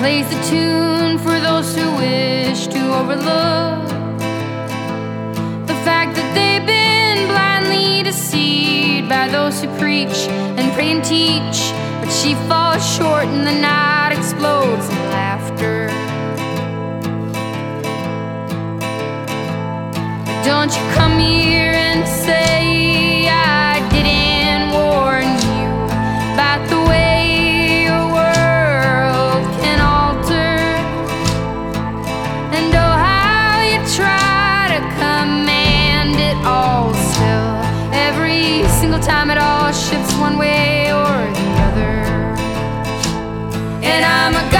plays the tune for those who wish to overlook the fact that they've been blindly deceived by those who preach and pray and teach. But she falls short, and the night explodes in laughter. But don't you come here and say. ship's one way or the other. And I'm a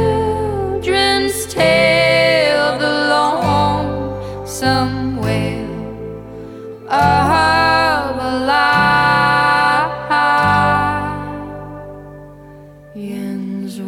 Jens